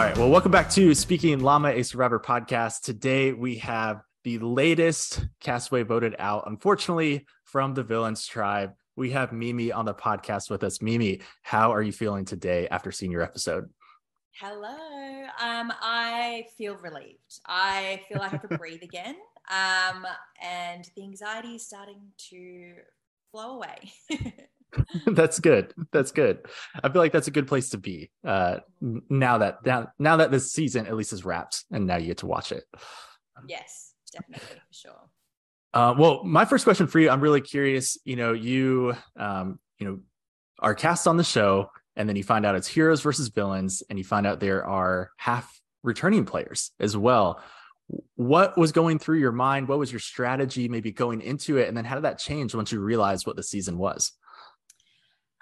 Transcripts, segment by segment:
All right. Well, welcome back to Speaking Llama, a Survivor podcast. Today we have the latest castaway voted out, unfortunately, from the Villains tribe. We have Mimi on the podcast with us. Mimi, how are you feeling today after seeing your episode? Hello. Um, I feel relieved. I feel like I can breathe again. Um, and the anxiety is starting to flow away. that's good. That's good. I feel like that's a good place to be. Uh, now that now, now that this season at least is wrapped, and now you get to watch it. Yes, definitely for sure. Uh, well, my first question for you, I'm really curious. You know, you um, you know, are cast on the show, and then you find out it's heroes versus villains, and you find out there are half returning players as well. What was going through your mind? What was your strategy, maybe going into it, and then how did that change once you realized what the season was?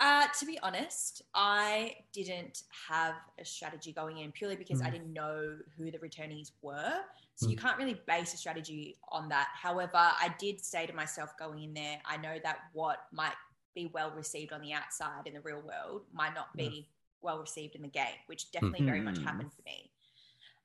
Uh, to be honest, I didn't have a strategy going in purely because mm. I didn't know who the returnees were. So mm. you can't really base a strategy on that. However, I did say to myself going in there, I know that what might be well received on the outside in the real world might not be yeah. well received in the game, which definitely mm-hmm. very much mm-hmm. happened for me.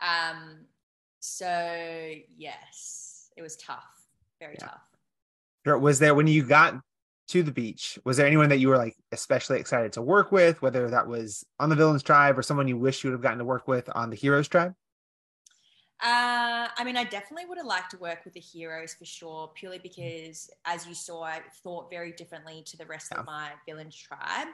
Um, so yes, it was tough, very yeah. tough. Was there when you got to the beach was there anyone that you were like especially excited to work with whether that was on the villains tribe or someone you wish you would have gotten to work with on the heroes tribe uh, I mean, I definitely would have liked to work with the heroes for sure, purely because, as you saw, I thought very differently to the rest of my villains tribe.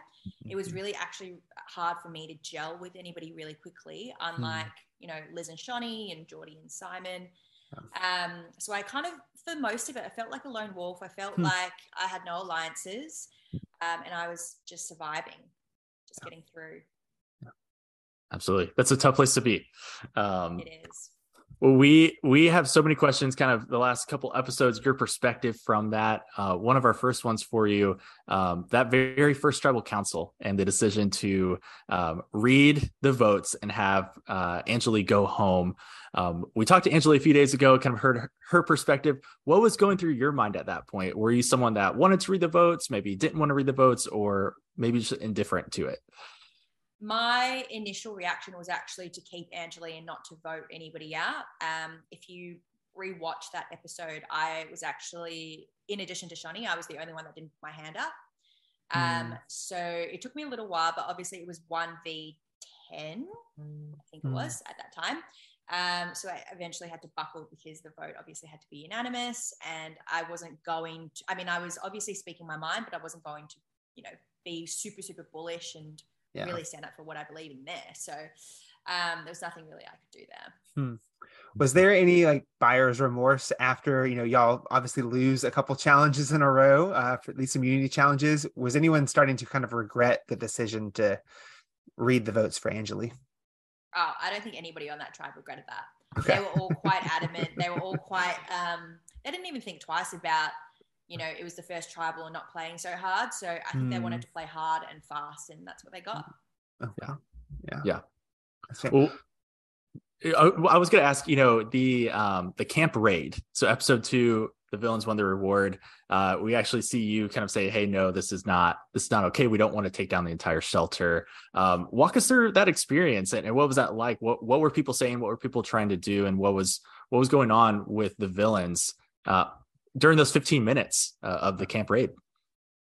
It was mm-hmm. really actually hard for me to gel with anybody really quickly, unlike, you know, Liz and Shonee and Jordie and Simon. Um, so I kind of, for most of it, I felt like a lone wolf. I felt hmm. like I had no alliances, um, and I was just surviving, just getting through. Absolutely, that's a tough place to be. Um, it is. Well, we we have so many questions. Kind of the last couple episodes, your perspective from that. Uh, one of our first ones for you, um, that very first tribal council and the decision to um, read the votes and have uh, Angeli go home. Um, we talked to Angeli a few days ago, kind of heard her, her perspective. What was going through your mind at that point? Were you someone that wanted to read the votes, maybe didn't want to read the votes, or maybe just indifferent to it? My initial reaction was actually to keep Angeli and not to vote anybody out. Um, if you rewatch that episode, I was actually, in addition to Shonee, I was the only one that didn't put my hand up. Um, mm. So it took me a little while, but obviously it was 1v10, I think mm. it was at that time. Um, so I eventually had to buckle because the vote obviously had to be unanimous and I wasn't going to, I mean, I was obviously speaking my mind, but I wasn't going to, you know, be super, super bullish and yeah. really stand up for what I believe in there. So um, there was nothing really I could do there. Hmm. Was there any like buyer's remorse after you know y'all obviously lose a couple challenges in a row, uh, for at least immunity challenges? Was anyone starting to kind of regret the decision to read the votes for Angeli? Oh, I don't think anybody on that tribe regretted that. Okay. They were all quite adamant. they were all quite. Um, they didn't even think twice about you know, it was the first tribal and not playing so hard. So I think mm. they wanted hmm. to play hard and fast, and that's what they got. Okay. Oh, yeah. Yeah. Yeah. Well, I was going to ask, you know, the um the camp raid. So episode two, the villains won the reward. Uh, we actually see you kind of say, "Hey, no, this is not this is not okay. We don't want to take down the entire shelter." Um, walk us through that experience and, and what was that like? What what were people saying? What were people trying to do? And what was what was going on with the villains? Uh, during those 15 minutes uh, of the camp raid?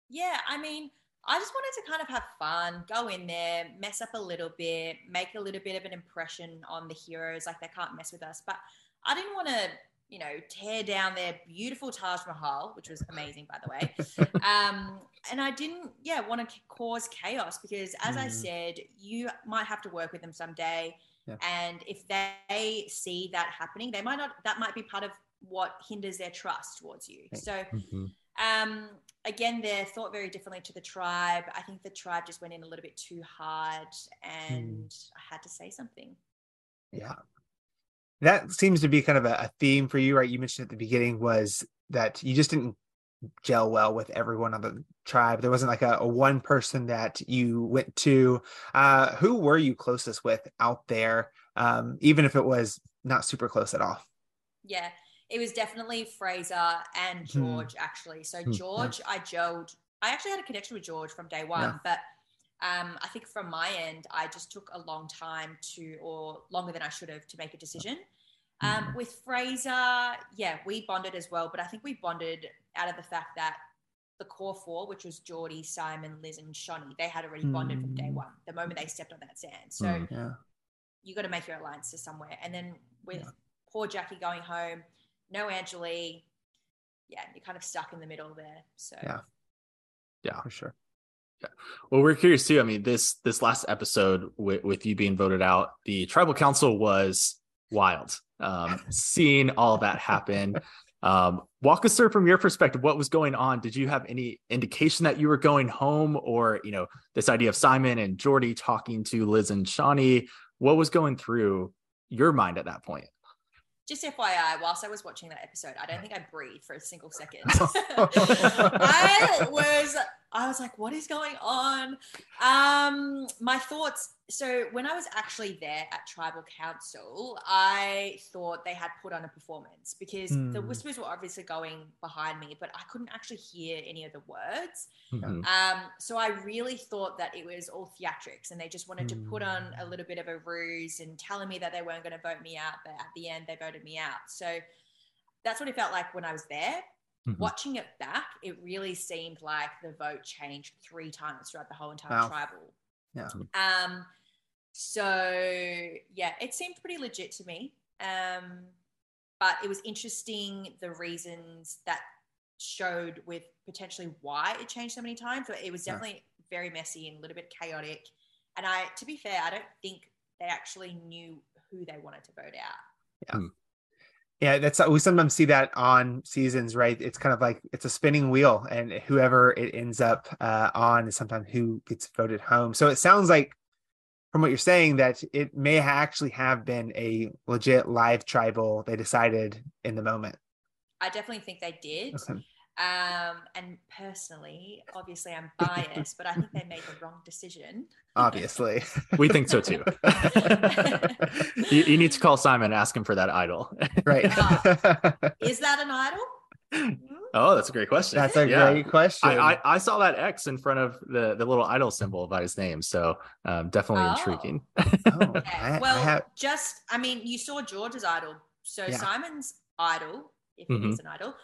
Yeah, I mean, I just wanted to kind of have fun, go in there, mess up a little bit, make a little bit of an impression on the heroes, like they can't mess with us. But I didn't want to, you know, tear down their beautiful Taj Mahal, which was amazing, by the way. um, and I didn't, yeah, want to cause chaos because, as mm. I said, you might have to work with them someday. Yeah. And if they see that happening, they might not, that might be part of what hinders their trust towards you. So, mm-hmm. um, again, they're thought very differently to the tribe. I think the tribe just went in a little bit too hard, and mm. I had to say something. Yeah, that seems to be kind of a, a theme for you, right? You mentioned at the beginning was that you just didn't gel well with everyone on the tribe. There wasn't like a, a one person that you went to. Uh, who were you closest with out there, um, even if it was not super close at all? Yeah, it was definitely Fraser and hmm. George actually. So George, I gelled. I actually had a connection with George from day one, yeah. but Um, I think from my end, I just took a long time to, or longer than I should have, to make a decision. Um, Mm-hmm. with Fraser, yeah, we bonded as well, but I think we bonded out of the fact that the core four, which was Jordie, Simon, Liz, and Shonee, they had already bonded from day Mm. one, the moment they stepped on that sand. So Mm. Yeah. you got to make your alliance to somewhere. And then with Yeah. poor Jackie going home, no Angeli, yeah, you're kind of stuck in the middle there. So Yeah. yeah, For sure. Yeah. Well, we're curious too. I mean, this this last episode with, with you being voted out, the tribal council was wild. Um, seeing all that happen. Um, walk us through from your perspective what was going on. Did you have any indication that you were going home, or you know, this idea of Simon and Jordie talking to Liz and Shonee? What was going through your mind at that point? Just FYI, whilst I was watching that episode, I don't think I breathed for a single second. I was I was like, what is going on? Um, my thoughts. So when I was actually there at Tribal Council, I thought they had put on a performance because the Hmm. whispers were obviously going behind me, but I couldn't actually hear any of the words. Mhm. Um, so I really thought that it was all theatrics and they just wanted to put on a Mm. little bit of a ruse and telling me that they weren't going to vote me out, but at the end they voted me out. So that's what it felt like when I was there. Mhm. Watching it back, it really seemed like the vote changed three times throughout the whole entire Wow. tribal. Yeah. Um, so yeah, it seemed pretty legit to me. Um, but it was interesting the reasons that showed with potentially why it changed so many times. But it was Yeah. definitely very messy and a little bit chaotic. And I, to be fair, I don't think they actually knew who they wanted to vote out. Yeah, that's we sometimes see that on seasons, right? It's kind of like it's a spinning wheel, and whoever it ends up uh, on is sometimes who gets voted home. So it sounds like, from what you're saying, that it may actually have been a legit live tribal. They decided in the moment. I definitely think they did. Okay. Um, and personally, obviously, I'm biased, but I think they made the wrong decision. Obviously, We think so too. you, you need to call Simon and ask him for that idol. right? Is that an idol? oh, that's a great question. that's a Yeah. great question. I, I, I saw that X in front of the, the little idol symbol by his name. So um, definitely Oh. intriguing. Oh, Okay. I- I well, have- just I mean, you saw George's idol, so Yeah. Simon's idol, if it Mhm. is an idol,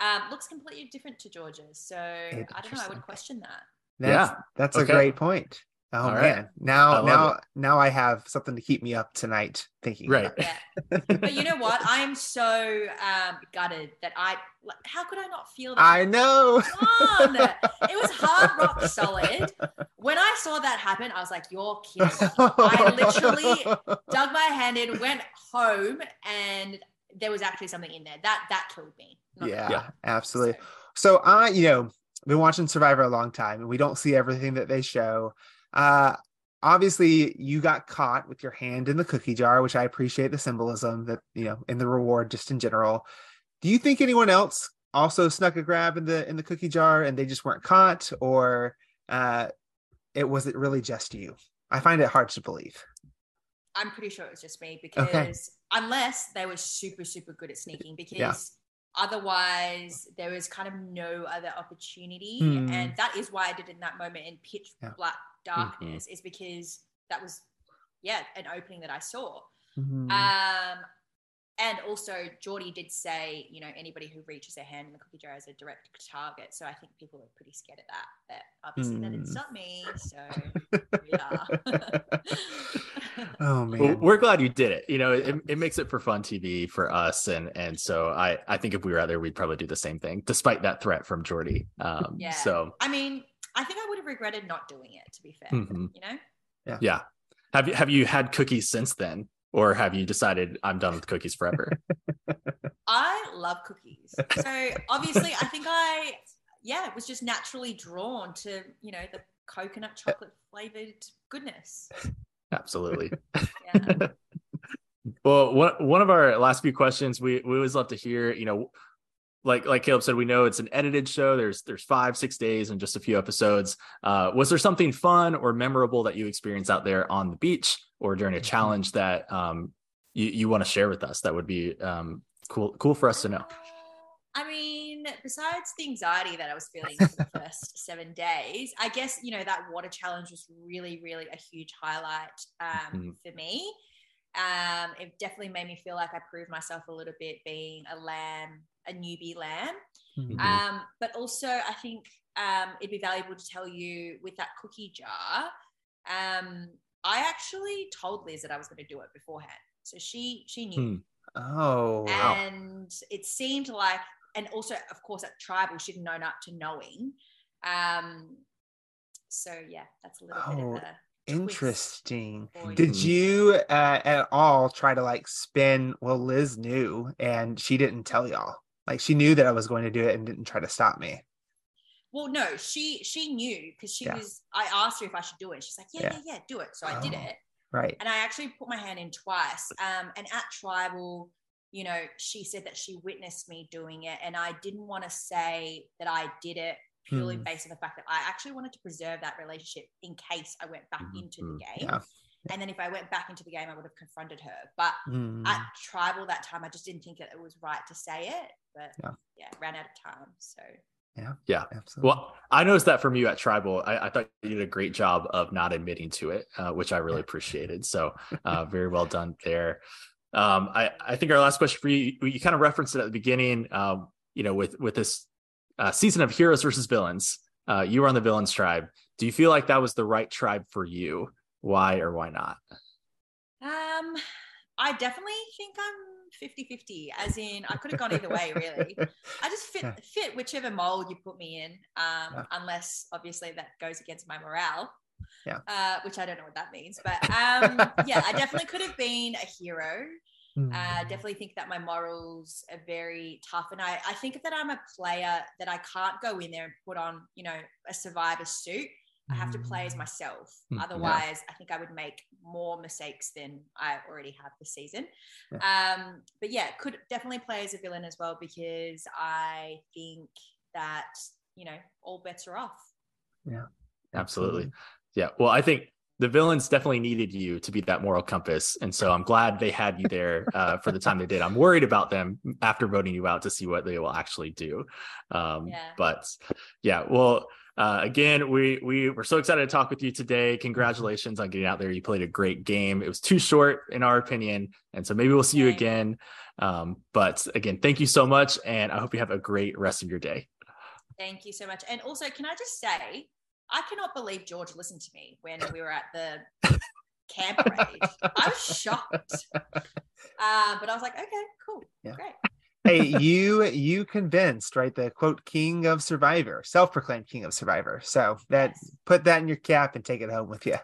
um, looks completely different to George's. So I don't know. I would question that. That's, Yeah. that's Okay. a great point. Oh All right. man, now now it. now I have something to keep me up tonight thinking. Right. about. Yeah. but you know what? I am so um, gutted that I. Like, how could I not feel that? I know. Come on. It was hard rock solid. When I saw that happen, I was like, "You're kidding." I literally dug my hand in, went home, and there was actually something in there that that killed me. Not yeah, Yeah. absolutely. So I, you know, been watching Survivor a long time, and we don't see everything that they show. Uh, obviously, you got caught with your hand in the cookie jar, which I appreciate the symbolism that you know in the reward, just in general. Do you think anyone else also snuck a grab in the in the cookie jar and they just weren't caught, or uh, it was it really just you? I find it hard to believe. I'm pretty sure it was just me because Okay. unless they were super super good at sneaking, because Yeah. otherwise there was kind of no other opportunity, Hmm. and that is why I did in that moment in pitch Yeah. Mm-hmm. black darkness, is because that was yeah an opening that I saw. Mhm. Um, and also, Jordie did say, you know, anybody who reaches their hand in the cookie jar is a direct target. So I think people are pretty scared of that. But obviously, that didn't Hmm. me. So here we are. oh Well, man. we're glad you did it. You know, it, it makes it for fun TV for us, and and so I I think if we were out there, we'd probably do the same thing, despite that threat from Jordie. Um, yeah. So I mean, I think I would have regretted not doing it. To be fair, Mhm. you know. yeah, have you have you had cookies since then, or have you decided I'm done with cookies forever? I love cookies. So obviously, I think I, yeah, was just naturally drawn to, you know, the coconut chocolate flavored goodness. Absolutely. Yeah. Well, one one of our last few questions, we we always love to hear. You know, like like Caleb said, we know it's an edited show. There's there's five six days and just a few episodes. Uh, was there something fun or memorable that you experienced out there on the beach or during a challenge that um, you you want to share with us? That would be um, cool cool for us to know. I mean, besides the anxiety that I was feeling for the first seven days, I guess you know that water challenge was really, really a huge highlight um, Mhm. for me. Um, it definitely made me feel like I proved myself a little bit being a lamb, a newbie lamb. Mhm. Mhm. Um, but also, I think um, it'd be valuable to tell you with that cookie jar. Um, I actually told Liz that I was going to do it beforehand, so she she knew, Hmm. Oh, wow. and it seemed like, and also, of course, at tribal, she'd known up to knowing. Um, so yeah, that's a little bit Oh, of a Interesting. Did you uh, at all try to like spin? Well, Liz knew and she didn't tell y'all. Like she knew that I was going to do it and didn't try to stop me. Well, no, she she knew because she Yeah. was. I asked her if I should do it. She's like, yeah, Yeah. yeah, yeah, do it. So I did Oh. it. Right. and I actually put my hand in twice. Um, and at tribal, you know, she said that she witnessed me doing it, and I didn't want to say that I did it purely Hmm. based on the fact that I actually wanted to preserve that relationship in case I went back into the game. Yeah. And then if I went back into the game, I would have confronted her. But Mm. at tribal that time, I just didn't think that it was right to say it. But Yeah. yeah, ran out of time. So yeah, yeah, Absolutely. Well, I noticed that from you at Tribal. I, I thought you did a great job of not admitting to it, uh, which I really appreciated. So, uh, very well done there. Um, I, I think our last question for you, you kind of referenced it at the beginning. Um, you know, with with this uh, season of heroes versus villains, uh, you were on the villains tribe. Do you feel like that was the right tribe for you? Why or why not? Um, I definitely think I'm 50 50, as in, I could have gone either way, really. I just fit fit whichever mold you put me in, um, Yeah. unless obviously that goes against my morale. Yeah. Uh, which I don't know what that means, but um, yeah, I definitely could have been a hero. Mm. Uh, definitely think that my morals are very tough, and I, I think that I'm a player that I can't go in there and put on, you know, a survivor suit. I have to play as Mm. myself. Mm, yeah. Otherwise, I think I would make more mistakes than I already have this season. Yeah. Um, but yeah, could definitely play as a villain as well because I think that you know all bets are off. Yeah, absolutely. Yeah. Well, I think the villains definitely needed you to be that moral compass. And so I'm glad they had you there uh, for the time they did. I'm worried about them after voting you out to see what they will actually do. Um, Yeah. But yeah, well, uh, again, we we were so excited to talk with you today. Congratulations on getting out there. You played a great game. It was too short, in our opinion, and so maybe we'll see you again. Um, but again, thank you so much, and I hope you have a great rest of your day. Thank you so much. And also, can I just say, I cannot believe George listened to me when we were at the camp rage. I was shocked. Uh, but I was like, okay, cool, Yeah. great. hey, you you convinced, right? The quote king of survivor, self-proclaimed king of survivor. So that Yes. put that in your cap and take it home with you.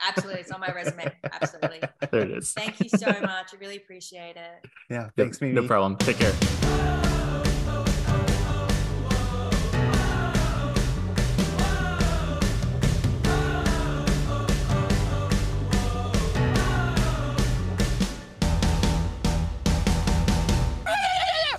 Absolutely, it's on my resume. Absolutely. There it is. Thank you so much. I really appreciate it. Yeah. Yep, Thanks, Mimi. no problem. Take care.